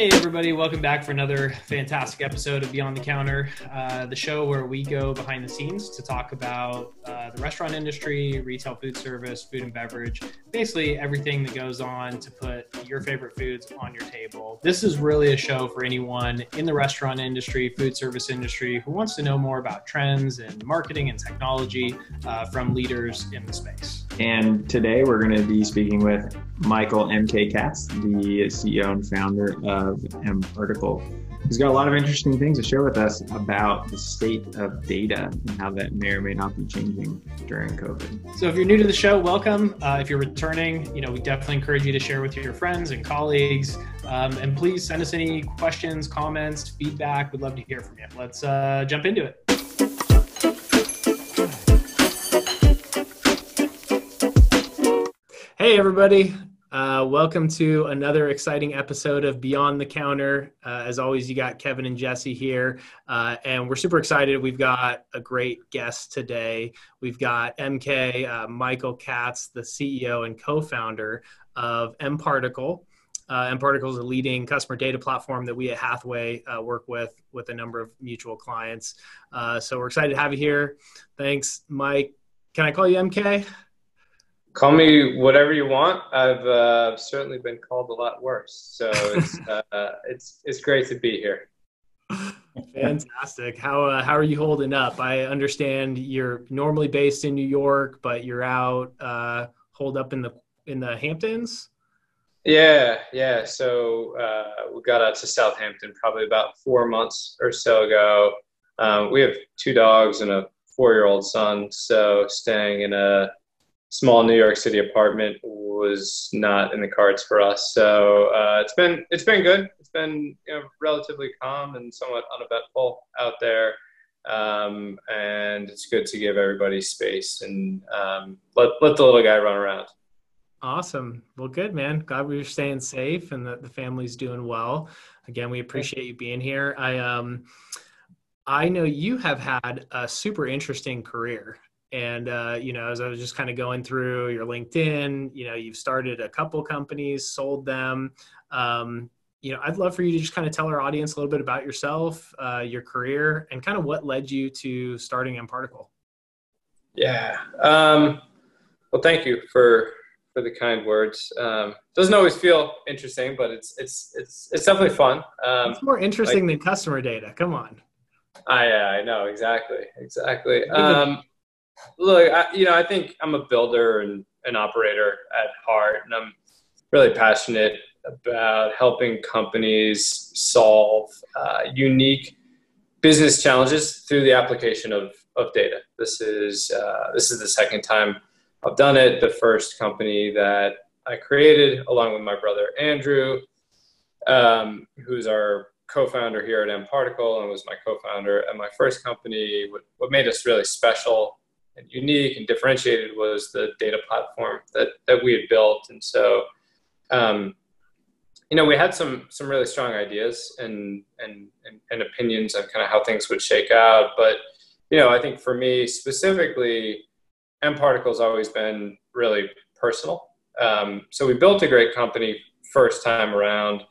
Hey, everybody, welcome back for another fantastic episode of Beyond the Counter, uh, the show where we go behind the scenes to talk about uh, the restaurant industry, retail food service, food and beverage, basically everything that goes on to put your favorite foods on your table. This is really a show for anyone in the restaurant industry, food service industry, who wants to know more about trends and marketing and technology uh, from leaders in the space. And today we're going to be speaking with Michael MK Katz, the CEO and founder of M Particle. He's got a lot of interesting things to share with us about the state of data and how that may or may not be changing during COVID. So, if you're new to the show, welcome. Uh, if you're returning, you know we definitely encourage you to share with your friends and colleagues, um, and please send us any questions, comments, feedback. We'd love to hear from you. Let's uh, jump into it. Hey, everybody. Uh, welcome to another exciting episode of Beyond the Counter. Uh, as always, you got Kevin and Jesse here, uh, and we're super excited. We've got a great guest today. We've got MK uh, Michael Katz, the CEO and co-founder of mParticle. Uh, mParticle is a leading customer data platform that we at Hathaway uh, work with with a number of mutual clients. so we're excited to have you here. Thanks, Mike. Can I call you MK? Call me whatever you want. I've uh, certainly been called a lot worse, so it's uh, it's it's great to be here. Fantastic. How uh, how are you holding up? I understand you're normally based in New York, but you're out uh, hold up in the in the Hamptons. Yeah, yeah. So uh, we got out to Southampton probably about four months or so ago. Um, we have two dogs and a four-year-old son, so staying in a small New York City apartment was not in the cards for us. So uh, it's been it's been good. It's been you know, relatively calm and somewhat uneventful out there, um, and it's good to give everybody space and um, let let the little guy run around. Awesome. Well, good man. Glad we're staying safe and that the family's doing well. Again, we appreciate you being here. I um. I know you have had a super interesting career. And uh, you know, as I was just kind of going through your LinkedIn, you know, you've started a couple companies, sold them. Um, you know, I'd love for you to just kind of tell our audience a little bit about yourself, uh, your career, and kind of what led you to starting mParticle. Yeah. Um, well, thank you for for the kind words. Um, doesn't always feel interesting, but it's it's it's it's definitely fun. Um, it's more interesting like, than customer data. Come on. I I know exactly exactly. Look, I, you know, I think I'm a builder and an operator at heart, and I'm really passionate about helping companies solve uh, unique business challenges through the application of, of data. This is uh, this is the second time I've done it. The first company that I created, along with my brother Andrew, um, who's our co-founder here at mParticle and was my co-founder at my first company. What, what made us really special and unique and differentiated was the data platform that that we had built. And so, um, you know, we had some some really strong ideas and and and, and opinions on kind of how things would shake out. But you know, I think for me specifically, mParticle has always been really personal. Um, so we built a great company first time around,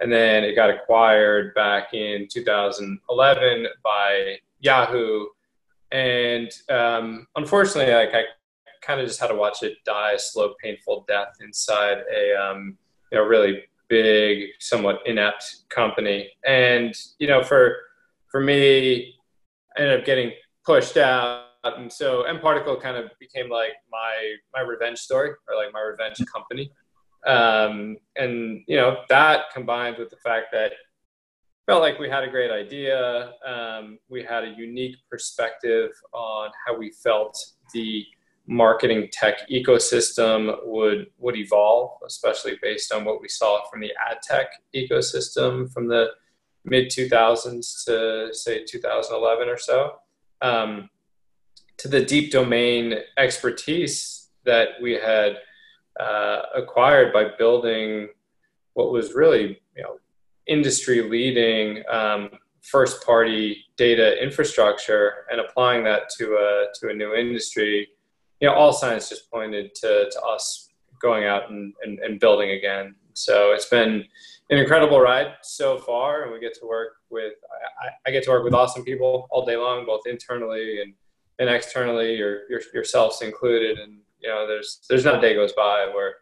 and then it got acquired back in 2011 by Yahoo and um, unfortunately, like I kind of just had to watch it die a slow, painful death inside a um, you know really big, somewhat inept company. And you know, for for me, I ended up getting pushed out, and so mParticle kind of became like my my revenge story or like my revenge company. Um, and you know that combined with the fact that felt like we had a great idea. Um, we had a unique perspective on how we felt the marketing tech ecosystem would would evolve, especially based on what we saw from the ad tech ecosystem from the mid 2000s to say 2011 or so, um, to the deep domain expertise that we had uh, acquired by building what was really you know industry leading um, first party data infrastructure and applying that to a, to a new industry, you know, all signs just pointed to, to us going out and, and, and building again. So it's been an incredible ride so far, and we get to work with I, I get to work with awesome people all day long, both internally and and externally, your, your yourselves included. And you know, there's there's not a day goes by where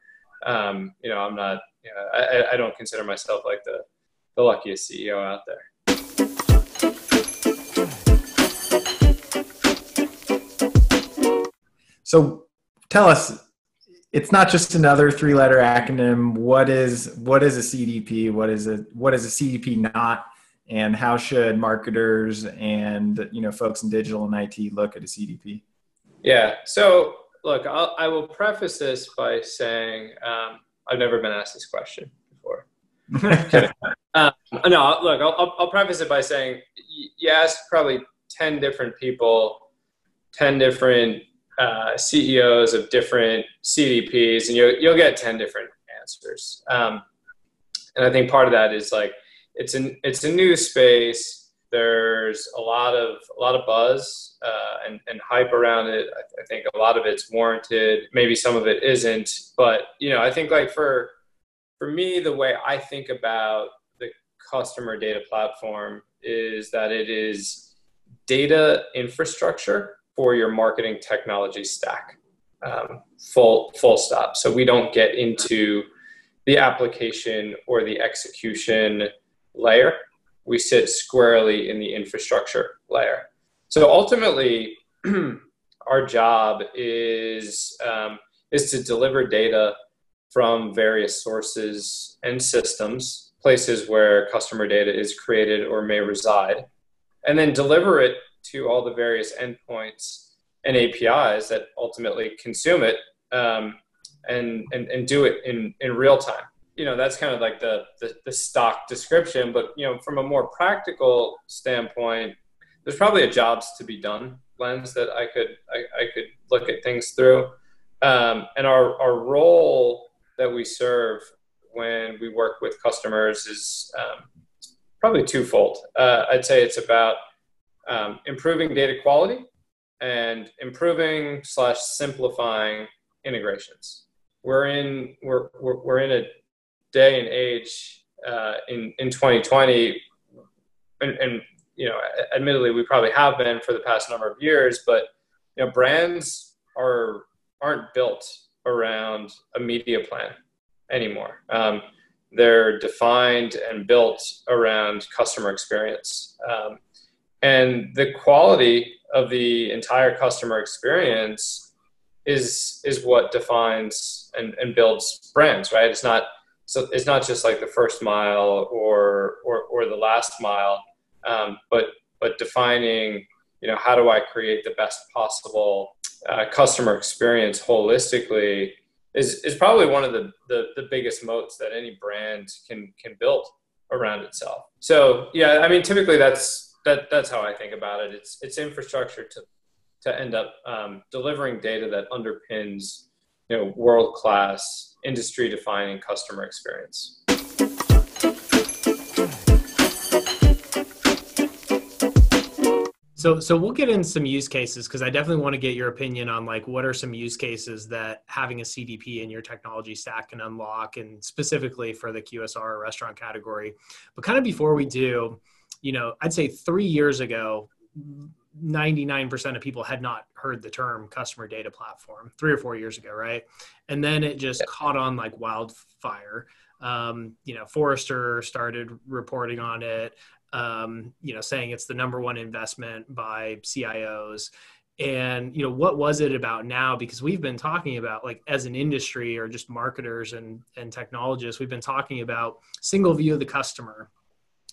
um, you know I'm not you know, I, I don't consider myself like the the luckiest CEO out there. So tell us, it's not just another three-letter acronym. What is what is a CDP? What is a what is a CDP not? And how should marketers and you know folks in digital and IT look at a CDP? Yeah. So look, I'll, I will preface this by saying um, I've never been asked this question um, no, look, I'll, I'll preface it by saying you asked probably ten different people, ten different uh, CEOs of different CDPs, and you'll you'll get ten different answers. Um, and I think part of that is like it's an it's a new space. There's a lot of a lot of buzz uh, and, and hype around it. I, I think a lot of it's warranted. Maybe some of it isn't, but you know, I think like for for me, the way I think about the customer data platform is that it is data infrastructure for your marketing technology stack. Um, full full stop. So we don't get into the application or the execution layer. We sit squarely in the infrastructure layer. So ultimately, our job is um, is to deliver data from various sources and systems, places where customer data is created or may reside, and then deliver it to all the various endpoints and APIs that ultimately consume it um, and, and, and do it in, in real time. You know, that's kind of like the, the, the stock description, but, you know, from a more practical standpoint, there's probably a jobs to be done lens that I could, I, I could look at things through. Um, and our, our role that we serve when we work with customers is um, probably twofold. Uh, I'd say it's about um, improving data quality and improving slash simplifying integrations. We're in we're, we're, in a day and age uh, in in 2020, and, and you know, admittedly, we probably have been for the past number of years, but you know, brands are aren't built around a media plan anymore. Um, they're defined and built around customer experience. Um, and the quality of the entire customer experience is is what defines and, and builds brands right it's not so it's not just like the first mile or or, or the last mile um, but but defining you know how do i create the best possible uh, customer experience holistically is, is probably one of the, the, the biggest moats that any brand can can build around itself so yeah i mean typically that's that that's how I think about it. It's it's infrastructure to to end up um, delivering data that underpins you know world class industry defining customer experience. So, so we'll get in some use cases because I definitely want to get your opinion on like what are some use cases that having a CDP in your technology stack can unlock, and specifically for the QSR restaurant category. But kind of before we do, you know, I'd say three years ago, 99% of people had not heard the term customer data platform three or four years ago, right? And then it just yeah. caught on like wildfire. Um, you know, Forrester started reporting on it, um, you know, saying it's the number one investment by CIOs. And, you know, what was it about now? Because we've been talking about like as an industry or just marketers and, and technologists, we've been talking about single view of the customer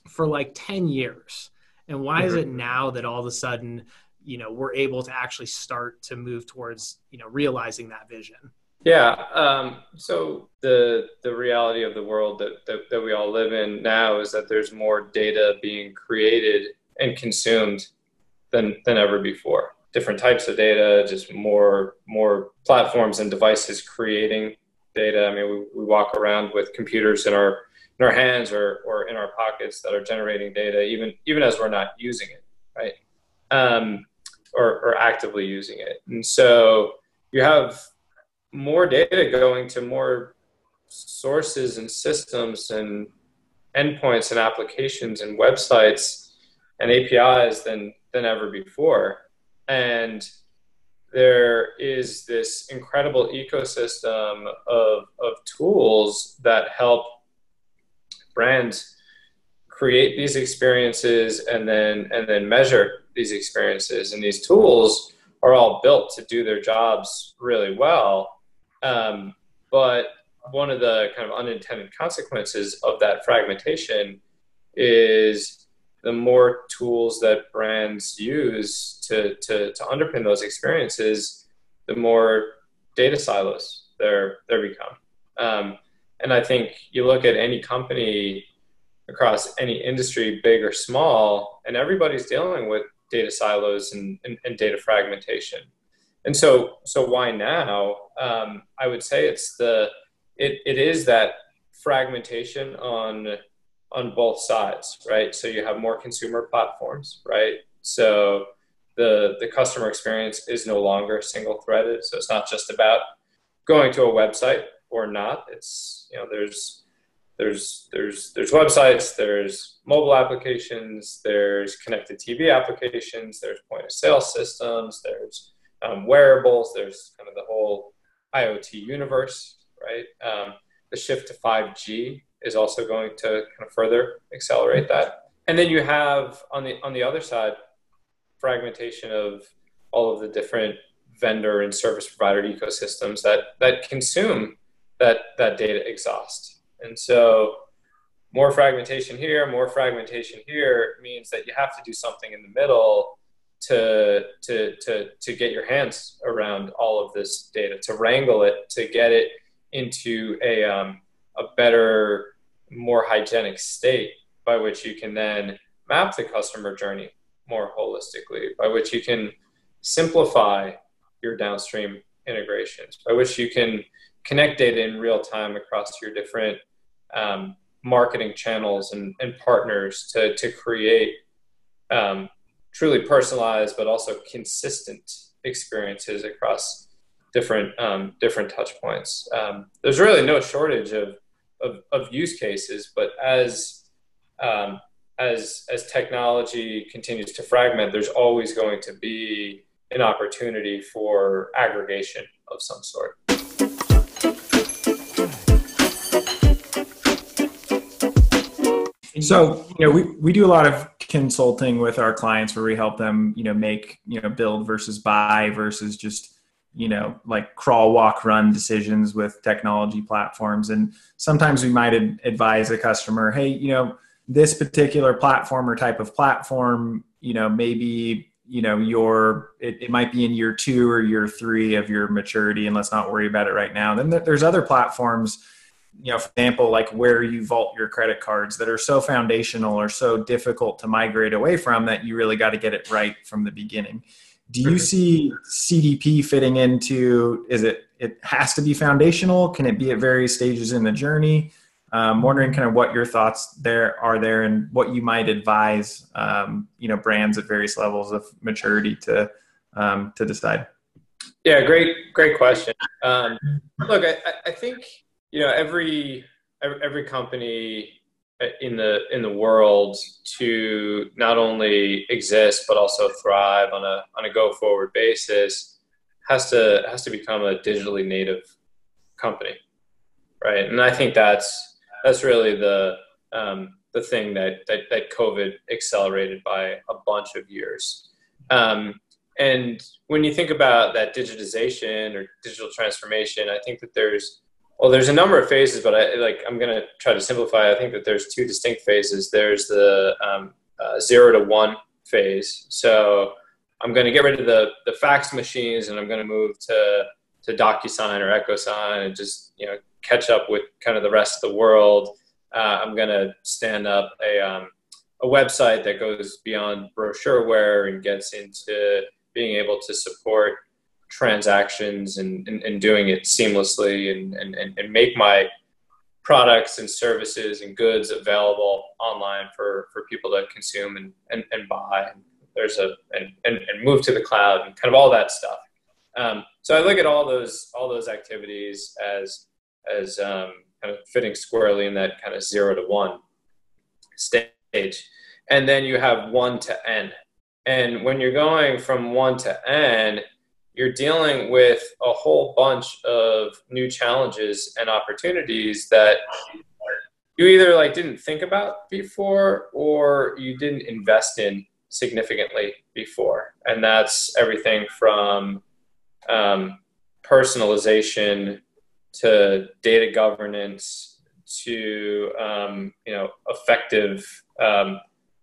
for like 10 years and why is it mm-hmm. now that all of a sudden you know we're able to actually start to move towards you know realizing that vision yeah um, so the the reality of the world that, that, that we all live in now is that there's more data being created and consumed than than ever before different types of data just more more platforms and devices creating data i mean we, we walk around with computers in our in our hands or, or in our pockets that are generating data, even even as we're not using it, right? Um, or, or actively using it. And so you have more data going to more sources and systems and endpoints and applications and websites and APIs than than ever before. And there is this incredible ecosystem of, of tools that help brands create these experiences and then and then measure these experiences and these tools are all built to do their jobs really well um, but one of the kind of unintended consequences of that fragmentation is the more tools that brands use to, to, to underpin those experiences, the more data silos there there become. Um, and I think you look at any company across any industry, big or small, and everybody's dealing with data silos and, and, and data fragmentation. And so, so why now? Um, I would say it's the it, it is that fragmentation on on both sides, right? So you have more consumer platforms, right? So the the customer experience is no longer single threaded. So it's not just about going to a website or not. It's you know there's there's there's there's websites, there's mobile applications, there's connected TV applications, there's point of sale systems, there's um, wearables, there's kind of the whole IoT universe, right? Um, the shift to 5G is also going to kind of further accelerate that. And then you have on the on the other side fragmentation of all of the different vendor and service provider ecosystems that that consume that that data exhaust and so more fragmentation here, more fragmentation here means that you have to do something in the middle to to to to get your hands around all of this data, to wrangle it, to get it into a um, a better, more hygienic state by which you can then map the customer journey more holistically, by which you can simplify your downstream integrations, by which you can connect data in real time across your different um, marketing channels and, and, partners to, to create um, truly personalized but also consistent experiences across different um, different touch points. Um, there's really no shortage of, of, of use cases, but as um, as as technology continues to fragment, there's always going to be an opportunity for aggregation of some sort. So, you know, we, we do a lot of consulting with our clients where we help them, you know, make, you know, build versus buy versus just, you know, like crawl, walk, run decisions with technology platforms. And sometimes we might advise a customer, hey, you know, this particular platform or type of platform, you know, maybe, you know, your, it, it might be in year two or year three of your maturity and let's not worry about it right now. Then there's other platforms you know, for example, like where you vault your credit cards that are so foundational or so difficult to migrate away from that you really got to get it right from the beginning. Do you see CDP fitting into? Is it it has to be foundational? Can it be at various stages in the journey? Um, wondering kind of what your thoughts there are there and what you might advise um, you know brands at various levels of maturity to um, to decide. Yeah, great great question. Um, look, I, I think you know every every company in the in the world to not only exist but also thrive on a on a go forward basis has to has to become a digitally native company right? And i think that's that's really the um, the thing that, that that covid accelerated by a bunch of years. Um, and when you think about that digitization or digital transformation i think that there's well, there's a number of phases, but I like I'm to try to simplify. I think that there's two distinct phases. There's the um, uh, zero to one phase. So I'm to get rid of the the fax machines, and I'm to move to to DocuSign or EchoSign, and just you know catch up with kind of the rest of the world. Uh, I'm to stand up a um, a website that goes beyond brochureware and gets into being able to support transactions and, and, and doing it seamlessly and, and, and make my products and services and goods available online for, for people to consume and, and, and buy. There's a and, and, and move to the cloud and kind of all that stuff. Um, so I look at all those all those activities as as um, kind of fitting squarely in that kind of zero to one stage. And then you have one to N. And when you're going from one to N, you're dealing with a whole bunch of new challenges and opportunities that you either like didn't think about before or you didn't invest in significantly before. And that's everything from um, personalization to data governance to um, you know effective um,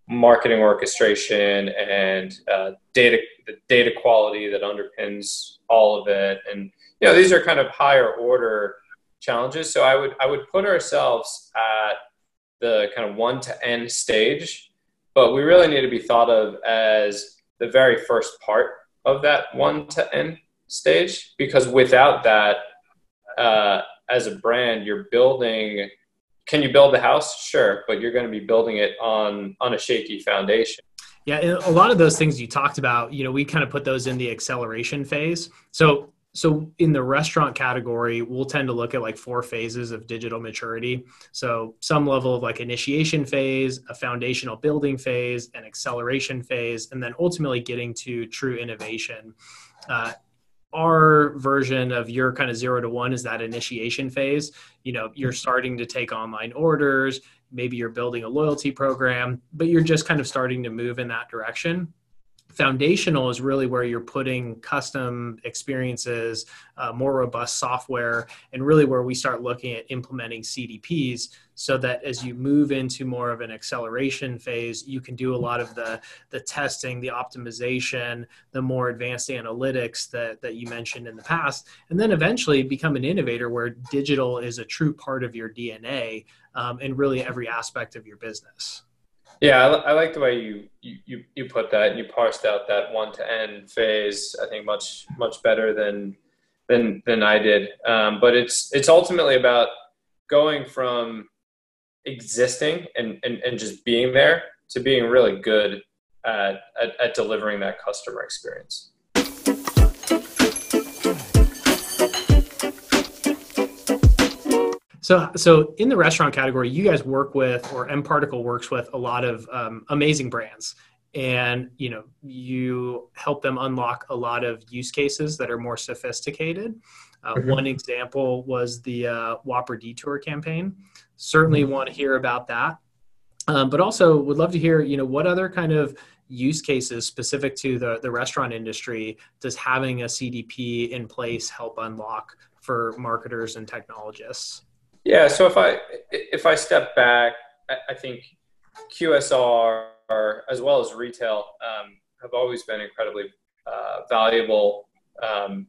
marketing orchestration and uh, data the data quality that underpins all of it. And you know these are kind of higher order challenges. So i would i would put ourselves at the kind of one to n stage but we really need to be thought of as the very first part of that one to n stage because without that uh, as a brand you're building can you build the house? Sure, but you're going to be building it on on a shaky foundation. Yeah, a lot of those things you talked about, you know, we kind of put those in the acceleration phase. So so in the restaurant category, we'll tend to look at like four phases of digital maturity. So some level of like initiation phase, a foundational building phase, an acceleration phase, and then ultimately getting to true innovation. Uh, our version of your kind of zero to one is that initiation phase. You know, you're starting to take online orders, maybe you're building a loyalty program, but you're just kind of starting to move in that direction foundational is really where you're putting custom experiences uh, more robust software and really where we start looking at implementing cdps so that as you move into more of an acceleration phase you can do a lot of the the testing the optimization the more advanced analytics that that you mentioned in the past and then eventually become an innovator where digital is a true part of your dna um, in really every aspect of your business yeah, I, I, like the way you, you you put that. And you parsed out that one to N phase. I think much much better than than than I did. Um, but it's it's ultimately about going from existing and, and, and just being there to being really good at, at, at delivering that customer experience. So, so in the restaurant category, you guys work with, or mParticle works with, a lot of um, amazing brands, and you know you help them unlock a lot of use cases that are more sophisticated. Uh, mm-hmm. One example was the uh, Whopper Detour campaign. Certainly mm-hmm. want to hear about that, um, but also would love to hear you know what other kind of use cases specific to the, the restaurant industry does having a CDP in place help unlock for marketers and technologists? Yeah. So if I if I step back, I, think QSR as well as retail um, have always been incredibly uh, valuable um,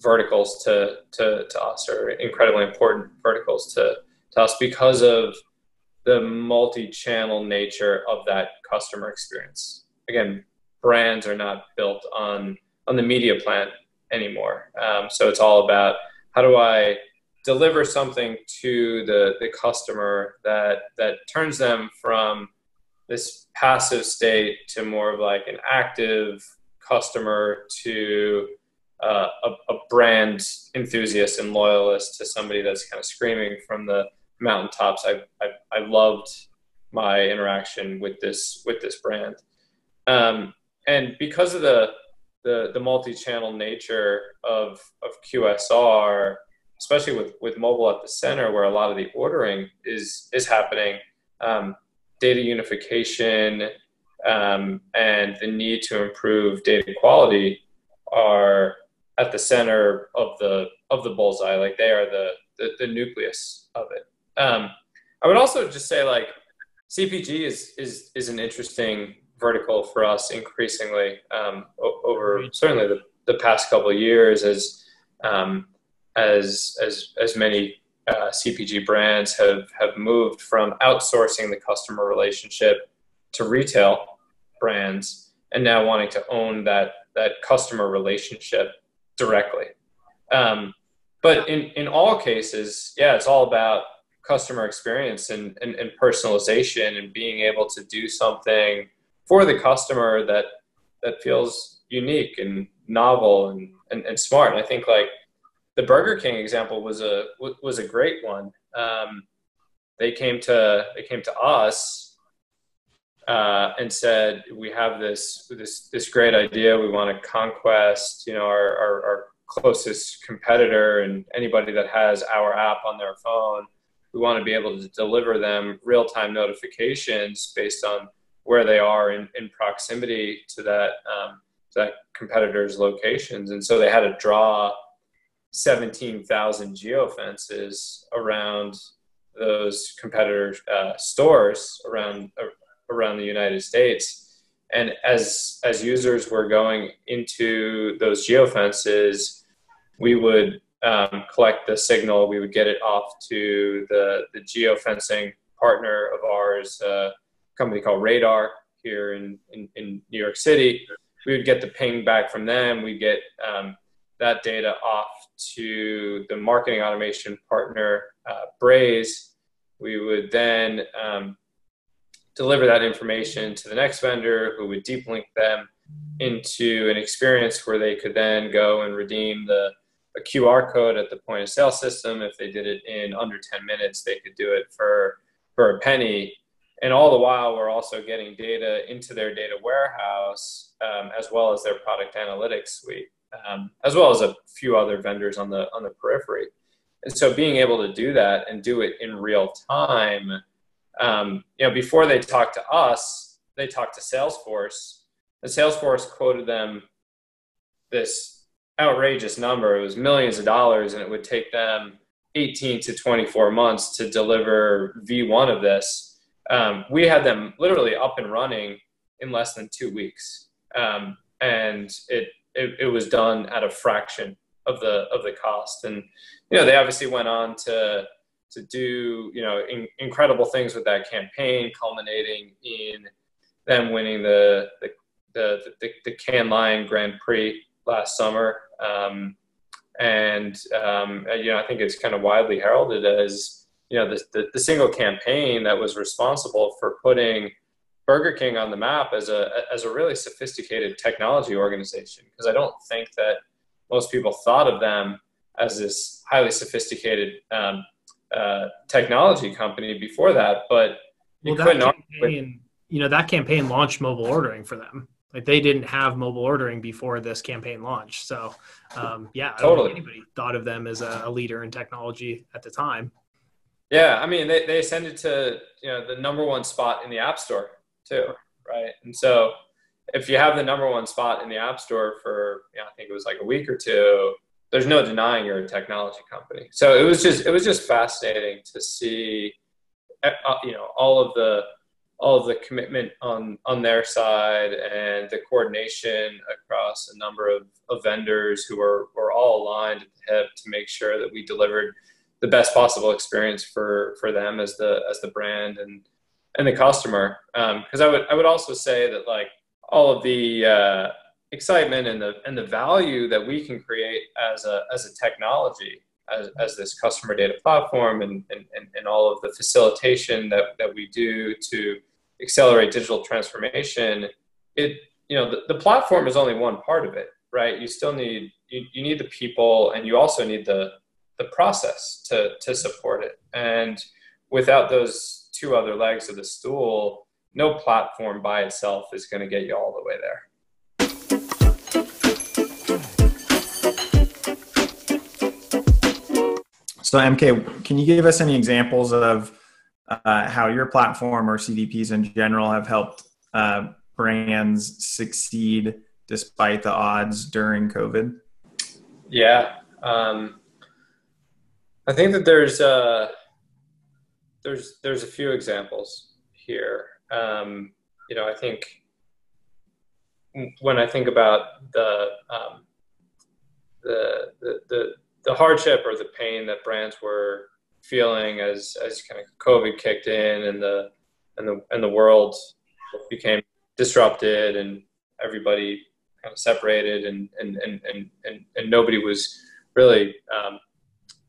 verticals to, to, to us or incredibly important verticals to, to us because of the multi-channel nature of that customer experience. Again, brands are not built on on the media plan anymore. Um, so it's all about how do I deliver something to the, the customer that that turns them from this passive state to more of like an active customer to uh, a, a, brand enthusiast and loyalist to somebody that's kind of screaming from the mountaintops. I, I, I loved my interaction with this with this brand, um, and because of the the, the multi-channel nature of of QSR, especially with with mobile at the center where a lot of the ordering is is happening um, data unification um, and the need to improve data quality are at the center of the of the bullseye. Like they are the the, the nucleus of it. Um, i would also just say like cpg is is is an interesting vertical for us increasingly um, over certainly the, the past couple of years as um, as as as many uh, CPG brands have have moved from outsourcing the customer relationship to retail brands, and now wanting to own that that customer relationship directly. Um, but in in all cases, yeah, it's all about customer experience and, and, and personalization and being able to do something for the customer that that feels unique and novel and, and, and smart. And I think like the Burger King example was a was a great one. Um, they came to they came to us uh, and said, "We have this this this great idea. We want to conquest, you know, our, our, our closest competitor and anybody that has our app on their phone. We want to be able to deliver them real time notifications based on where they are in, in proximity to that um, that competitor's locations. And so they had to draw 17,000 geofences around those competitor uh, stores around uh, around the United States. And as as users were going into those geofences, we would um, collect the signal. We would get it off to the the geofencing partner of ours, uh, a company called Radar here in, in, in New York City. We would get the ping back from them. We get um, that data off to the marketing automation partner, uh, Braze. We would then um, deliver that information to the next vendor who would deep link them into an experience where they could then go and redeem the a QR code at the point of sale system. If they did it in under 10 minutes, they could do it for, for a penny. And all the while, we're also getting data into their data warehouse um, as well as their product analytics suite um, as well as a few other vendors on the on the periphery. And so being able to do that and do it in real time, um, you know, before they talked to us, they talked to Salesforce. And Salesforce quoted them this outrageous number. It was millions of dollars, and it would take them 18 to 24 months to deliver V1 of this. Um, we had them literally up and running in less than two weeks. Um, and it it, it was done at a fraction of the of the cost. And you know, they obviously went on to to do you know in, incredible things with that campaign, culminating in them winning the the the, the, the Cannes Lion Grand Prix last summer. Um, and um, you know, I think it's kind of widely heralded as you know the, the, the single campaign that was responsible for putting Burger King on the map as a as a really sophisticated technology organization because I don't think that most people thought of them as this highly sophisticated um, uh, technology company before that. But you well, couldn't campaign, with, you know that campaign launched mobile ordering for them. Like they didn't have mobile ordering before this campaign launched. So um, yeah, totally. anybody thought of them as a, a leader in technology at the time. Yeah, I mean they, they ascended to you know the number one spot in the App Store too, right? And so if you have the number one spot in the app store for, you know, I think it was like a week or two, there's no denying you're a technology company. So it was just it was just fascinating to see, uh, you know, all of the all of the commitment on on their side and the coordination across a number of, of vendors who were were all aligned at the hip to make sure that we delivered the best possible experience for for them as the as the brand and and the customer. Because um, I would I would also say that like all of the uh, excitement and the and the value that we can create as a as a technology as, as this customer data platform and, and, and all of the facilitation that, that we do to accelerate digital transformation it you know the, the platform is only one part of it right you still need you, you need the people and you also need the the process to to support it and without those two other legs of the stool, no platform by itself is going to get you all the way there. So, MK, can you give us any examples of uh, how your platform or CDPs in general have helped uh, brands succeed despite the odds during COVID? Yeah, um, I think that there's uh, there's there's a few examples here. Um, you know, I think when I think about the, um, the, the the the hardship or the pain that brands were feeling as as kind of COVID kicked in and the and the and the world became disrupted and everybody kind of separated and and and and and, and nobody was really um,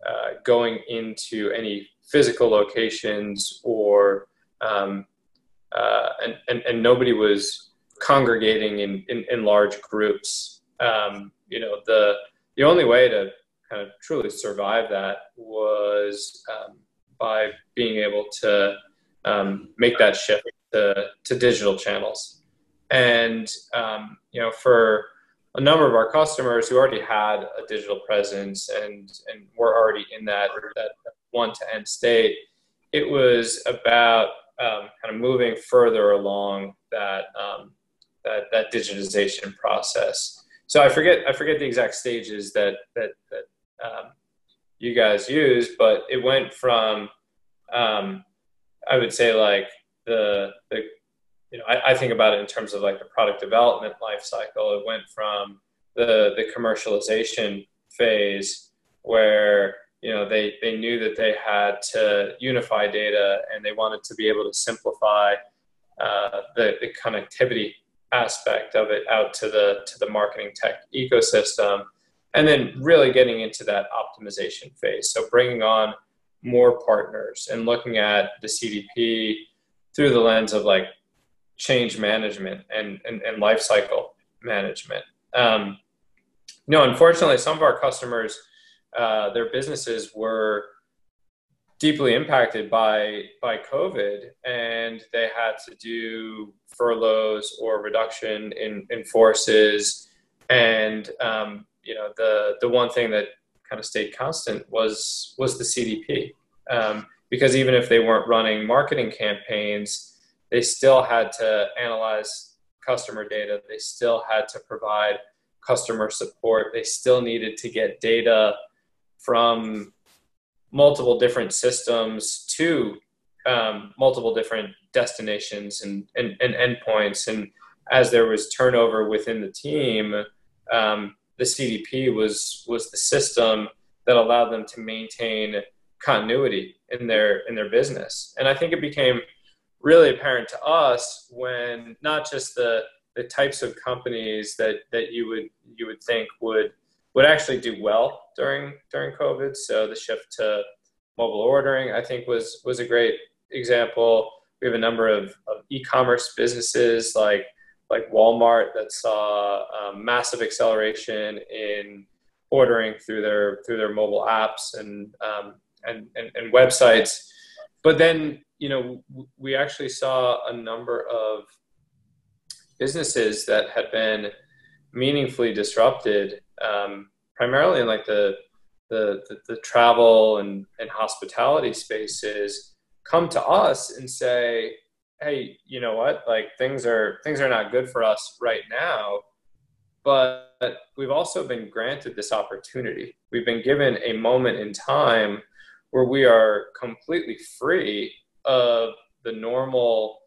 uh, going into any physical locations or um, uh, and, and, and nobody was congregating in, in, in large groups. Um, you know, the, the only way to kind of truly survive that was um, by being able to um, make that shift to, to digital channels. And, um, you know, for a number of our customers who already had a digital presence and, and were already in that, that one to end state, it was about um, kind of moving further along that, um, that, that digitization process. So I forget, I forget the exact stages that, that, that um, you guys used, but it went from, um, I would say like the, the you know, I, I, think about it in terms of like the product development life cycle. It went from the the commercialization phase where you know they they knew that they had to unify data and they wanted to be able to simplify uh, the, the connectivity aspect of it out to the to the marketing tech ecosystem and then really getting into that optimization phase so bringing on more partners and looking at the cdp through the lens of like change management and and, and life cycle management um, no unfortunately some of our customers uh, their businesses were deeply impacted by by COVID, and they had to do furloughs or reduction in, in forces. And um, you know, the the one thing that kind of stayed constant was was the CDP, um, because even if they weren't running marketing campaigns, they still had to analyze customer data. They still had to provide customer support. They still needed to get data from multiple different systems to um, multiple different destinations and, and, and endpoints. And as there was turnover within the team, um, the CDP was was the system that allowed them to maintain continuity in their in their business. And I think it became really apparent to us when not just the the types of companies that that you would you would think would would actually do well during during COVID. So the shift to mobile ordering, I think, was was a great example. We have a number of, of e-commerce businesses like like Walmart that saw um, massive acceleration in ordering through their through their mobile apps and um, and, and, and websites. But then you know we actually saw a number of businesses that had been meaningfully disrupted um, primarily in like the, the, the, the travel and, and hospitality spaces come to us and say, hey, you know what? Like things are things are not good for us right now, but we've also been granted this opportunity. We've been given a moment in time where we are completely free of the normal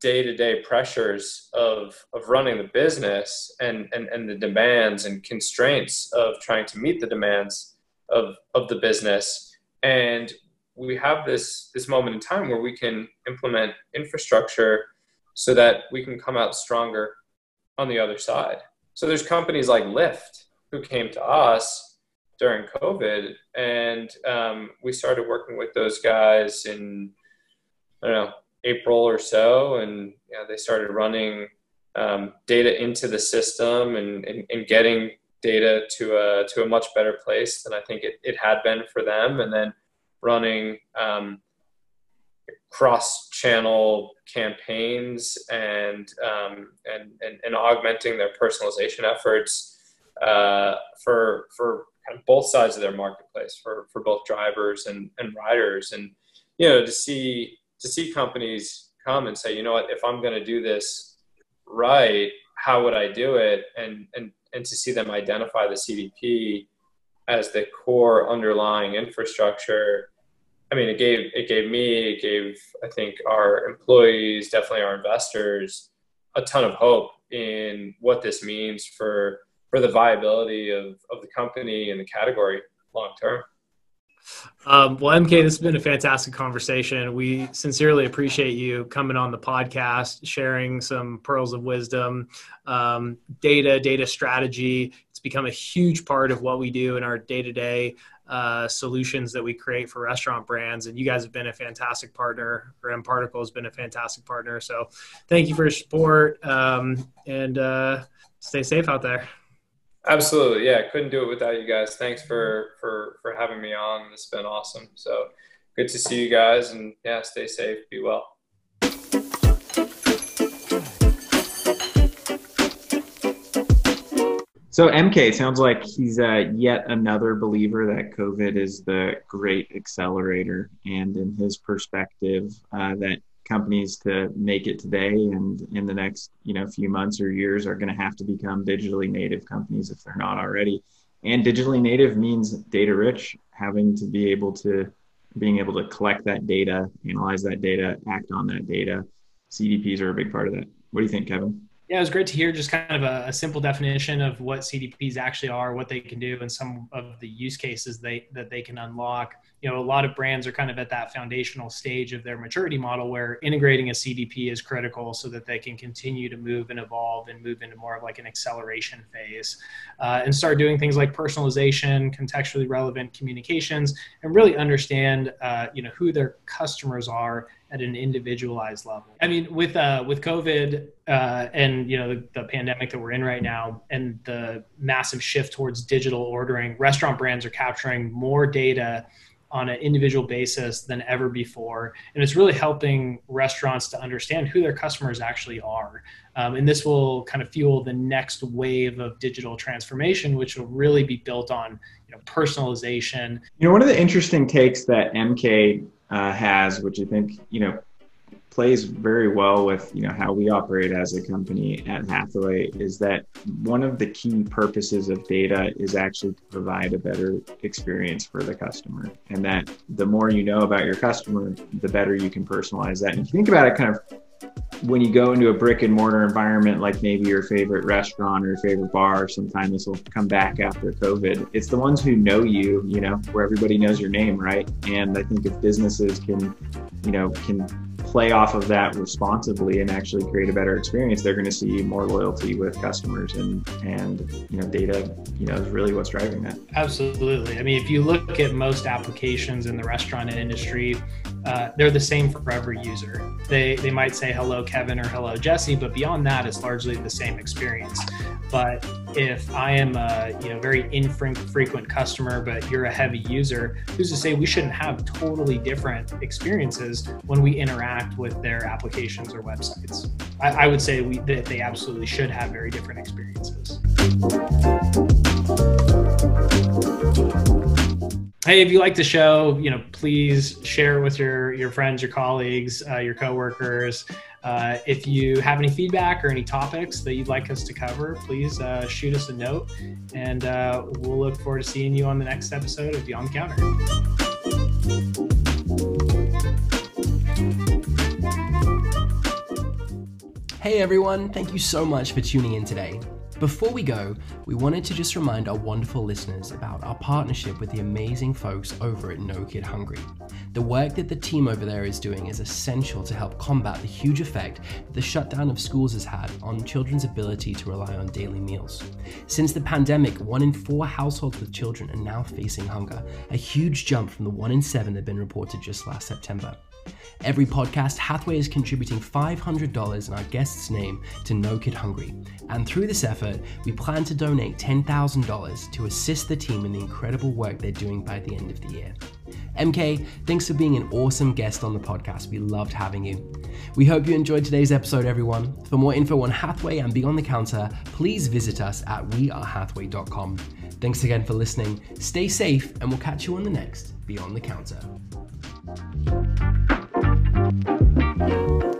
day-to-day pressures of of running the business and, and and the demands and constraints of trying to meet the demands of of the business. And we have this this moment in time where we can implement infrastructure so that we can come out stronger on the other side. So there's companies like lyft who came to us during covid and um, we started working with those guys in i don't know April or so, and you know, they started running um, data into the system and, and, and, getting data to a to a much better place than I think it, it had been for them, and then running um, cross channel campaigns and, um, and, and and augmenting their personalization efforts uh, for for kind of both sides of their marketplace for for both drivers and and riders and you know to see to see companies come and say, you know what, if I'm going to do this right, how would I do it? And, and, and to see them identify the CDP as the core underlying infrastructure. I mean, it gave, it gave me, it gave, I think our employees, definitely our investors, a ton of hope in what this means for, for the viability of, of the company and the category long term. Um, well, MK, this has been a fantastic conversation. We sincerely appreciate you coming on the podcast, sharing some pearls of wisdom, um, data, data strategy. It's become a huge part of what we do in our day to day solutions that we create for restaurant brands. And you guys have been a fantastic partner, or Particle has been a fantastic partner. So thank you for your support um, and uh, stay safe out there. Absolutely, yeah. Couldn't do it without you guys. Thanks for for for having me on. It's been awesome. So good to see you guys, and yeah, stay safe, be well. So MK sounds like he's uh, yet another believer that COVID is the great accelerator, and in his perspective, uh, that companies to make it today and in the next you know few months or years are going to have to become digitally native companies if they're not already. And digitally native means data rich, having to be able to being able to collect that data, analyze that data, act on that data. CDPs are a big part of that. What do you think, Kevin? Yeah, it was great to hear just kind of a, a, simple definition of what CDPs actually are, what they can do, and some of the use cases they that they can unlock. You know, a lot of brands are kind of at that foundational stage of their maturity model where integrating a CDP is critical so that they can continue to move and evolve and move into more of like an acceleration phase uh, and start doing things like personalization, contextually relevant communications, and really understand uh, you know who their customers are at an individualized level. I mean, with uh, with COVID uh, and you know the, the, pandemic that we're in right now, and the massive shift towards digital ordering, restaurant brands are capturing more data on an individual basis than ever before, and it's really helping restaurants to understand who their customers actually are. Um, and this will kind of fuel the next wave of digital transformation, which will really be built on you know personalization. You know, one of the interesting takes that MK uh, has, which I think you know plays very well with you know how we operate as a company at Hathaway is that one of the key purposes of data is actually to provide a better experience for the customer and that the more you know about your customer the better you can personalize that and if you think about it kind of when you go into a brick and mortar environment, like maybe your favorite restaurant or your favorite bar, sometime this will come back after COVID. It's the ones who know you, you know, where everybody knows your name, right? And I think if businesses can, you know, can play off of that responsibly and actually create a better experience, they're going to see more loyalty with customers and and you know data you know is really what's driving that. Absolutely. I mean, if you look at most applications in the restaurant industry, uh, they're the same for every user. They they might say hello Kevin or hello Jesse, but beyond that, it's largely the same experience. But if I am a you know very infrequent customer, but you're a heavy user, who's to say we shouldn't have totally different experiences when we interact with their applications or websites? I, I would say we that they absolutely should have very different experiences. Hey, if you like the show, you know, please share it with your your friends, your colleagues, uh, your coworkers. Uh, if you have any feedback or any topics that you'd like us to cover, please uh, shoot us a note, and uh, we'll look forward to seeing you on the next episode of Beyond the Counter. Hey everyone, thank you so much for tuning in today. Before we go, we wanted to just remind our wonderful listeners about our partnership with the amazing folks over at No Kid Hungry. The work that the team over there is doing is essential to help combat the huge effect the shutdown of schools has had on children's ability to rely on daily meals. Since the pandemic, one in four households with children are now facing hunger, a huge jump from the one in seven that had been reported just last September. Every podcast, Hathaway is contributing $500 in our guest's name to No Kid Hungry. And through this effort, we plan to donate $10,000 to assist the team in the incredible work they're doing by the end of the year. MK, thanks for being an awesome guest on the podcast. We loved having you. We hope you enjoyed today's episode, everyone. For more info on Hathaway and Beyond the Counter, please visit us at wearehathaway.com. Thanks again for listening. Stay safe, and we'll catch you on the next Beyond the Counter. Thank you.